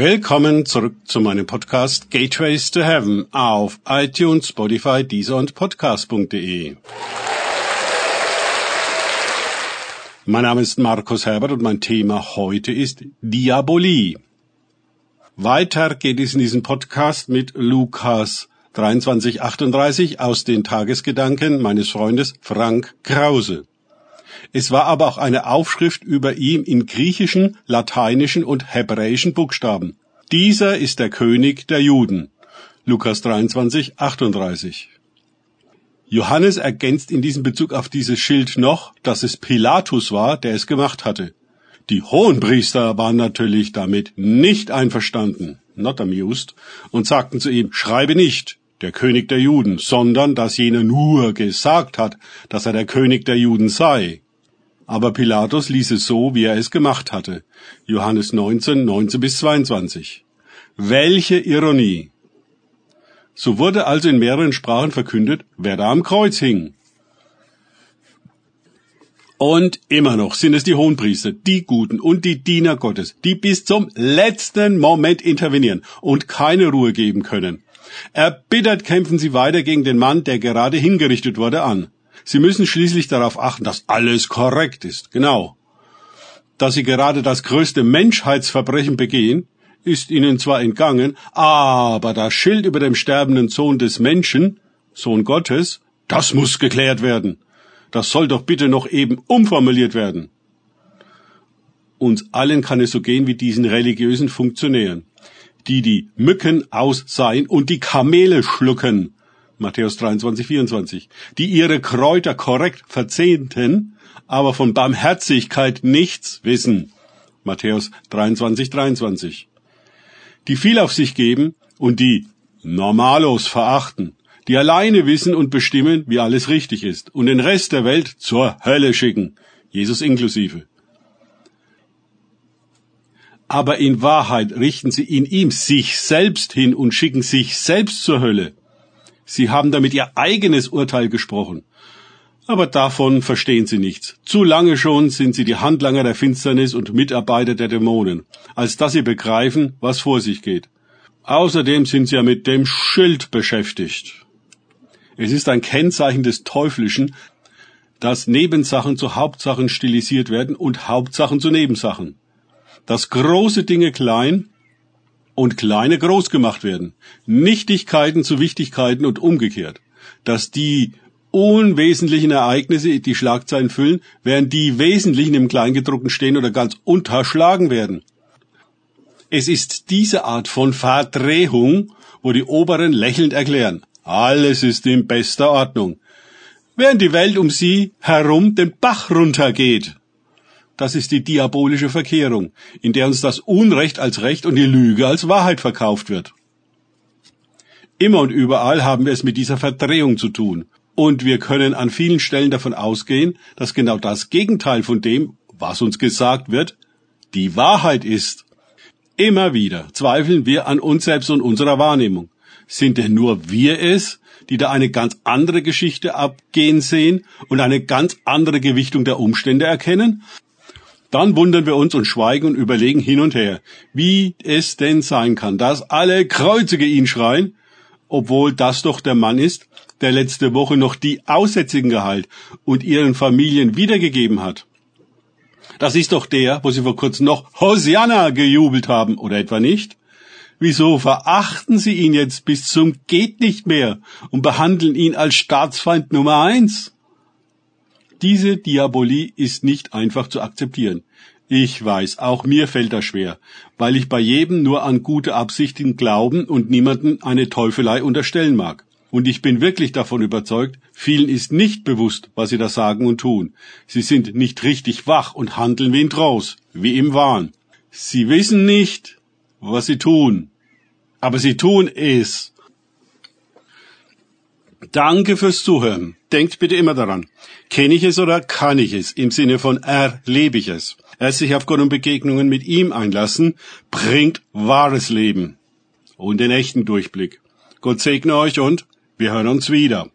Willkommen zurück zu meinem Podcast Gateways to Heaven auf iTunes, Spotify, Deezer und Podcast.de. Mein Name ist Markus Herbert und mein Thema heute ist Diabolie. Weiter geht es in diesem Podcast mit Lukas 2338 aus den Tagesgedanken meines Freundes Frank Krause. Es war aber auch eine Aufschrift über ihm in griechischen, lateinischen und hebräischen Buchstaben. Dieser ist der König der Juden. Lukas 23, 38. Johannes ergänzt in diesem Bezug auf dieses Schild noch, dass es Pilatus war, der es gemacht hatte. Die Hohenpriester waren natürlich damit nicht einverstanden, not amused, und sagten zu ihm, schreibe nicht, der König der Juden, sondern dass jener nur gesagt hat, dass er der König der Juden sei. Aber Pilatus ließ es so, wie er es gemacht hatte. Johannes 19, 19 bis 22. Welche Ironie! So wurde also in mehreren Sprachen verkündet, wer da am Kreuz hing. Und immer noch sind es die Hohenpriester, die Guten und die Diener Gottes, die bis zum letzten Moment intervenieren und keine Ruhe geben können. Erbittert kämpfen sie weiter gegen den Mann, der gerade hingerichtet wurde, an. Sie müssen schließlich darauf achten, dass alles korrekt ist. Genau. Dass Sie gerade das größte Menschheitsverbrechen begehen, ist Ihnen zwar entgangen, aber das Schild über dem sterbenden Sohn des Menschen, Sohn Gottes, das muss geklärt werden. Das soll doch bitte noch eben umformuliert werden. Uns allen kann es so gehen wie diesen religiösen Funktionären, die die Mücken ausseien und die Kamele schlucken, Matthäus 23, 24, die ihre Kräuter korrekt verzehnten, aber von Barmherzigkeit nichts wissen. Matthäus 23, 23. Die viel auf sich geben und die Normalos verachten, die alleine wissen und bestimmen, wie alles richtig ist und den Rest der Welt zur Hölle schicken, Jesus inklusive. Aber in Wahrheit richten sie in ihm sich selbst hin und schicken sich selbst zur Hölle. Sie haben damit ihr eigenes Urteil gesprochen. Aber davon verstehen sie nichts. Zu lange schon sind sie die Handlanger der Finsternis und Mitarbeiter der Dämonen, als dass sie begreifen, was vor sich geht. Außerdem sind sie ja mit dem Schild beschäftigt. Es ist ein Kennzeichen des Teuflischen, dass Nebensachen zu Hauptsachen stilisiert werden und Hauptsachen zu Nebensachen. Dass große Dinge klein und kleine groß gemacht werden. Nichtigkeiten zu Wichtigkeiten und umgekehrt. Dass die unwesentlichen Ereignisse die Schlagzeilen füllen, während die wesentlichen im Kleingedruckten stehen oder ganz unterschlagen werden. Es ist diese Art von Verdrehung, wo die Oberen lächelnd erklären, alles ist in bester Ordnung, während die Welt um sie herum den Bach runtergeht. Das ist die diabolische Verkehrung, in der uns das Unrecht als Recht und die Lüge als Wahrheit verkauft wird. Immer und überall haben wir es mit dieser Verdrehung zu tun. Und wir können an vielen Stellen davon ausgehen, dass genau das Gegenteil von dem, was uns gesagt wird, die Wahrheit ist. Immer wieder zweifeln wir an uns selbst und unserer Wahrnehmung. Sind denn nur wir es, die da eine ganz andere Geschichte abgehen sehen und eine ganz andere Gewichtung der Umstände erkennen? Dann wundern wir uns und schweigen und überlegen hin und her, wie es denn sein kann, dass alle Kreuzige ihn schreien, obwohl das doch der Mann ist, der letzte Woche noch die Aussätzigen geheilt und ihren Familien wiedergegeben hat. Das ist doch der, wo sie vor kurzem noch Hosianna gejubelt haben, oder etwa nicht? Wieso verachten sie ihn jetzt bis zum geht nicht mehr und behandeln ihn als Staatsfeind Nummer eins? Diese Diabolie ist nicht einfach zu akzeptieren. Ich weiß, auch mir fällt das schwer, weil ich bei jedem nur an gute Absichten glauben und niemanden eine Teufelei unterstellen mag. Und ich bin wirklich davon überzeugt, vielen ist nicht bewusst, was sie da sagen und tun. Sie sind nicht richtig wach und handeln wie in Trance, wie im Wahn. Sie wissen nicht, was sie tun. Aber sie tun es. Danke fürs Zuhören. Denkt bitte immer daran. Kenne ich es oder kann ich es? Im Sinne von erlebe ich es. Erst sich auf Gott und Begegnungen mit ihm einlassen, bringt wahres Leben und den echten Durchblick. Gott segne euch und wir hören uns wieder.